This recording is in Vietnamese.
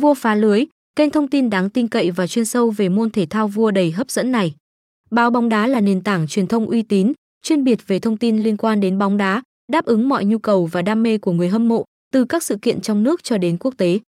Vua phá lưới, kênh thông tin đáng tin cậy và chuyên sâu về môn thể thao vua đầy hấp dẫn này. Báo bóng đá là nền tảng truyền thông uy tín, chuyên biệt về thông tin liên quan đến bóng đá, đáp ứng mọi nhu cầu và đam mê của người hâm mộ, từ các sự kiện trong nước cho đến quốc tế.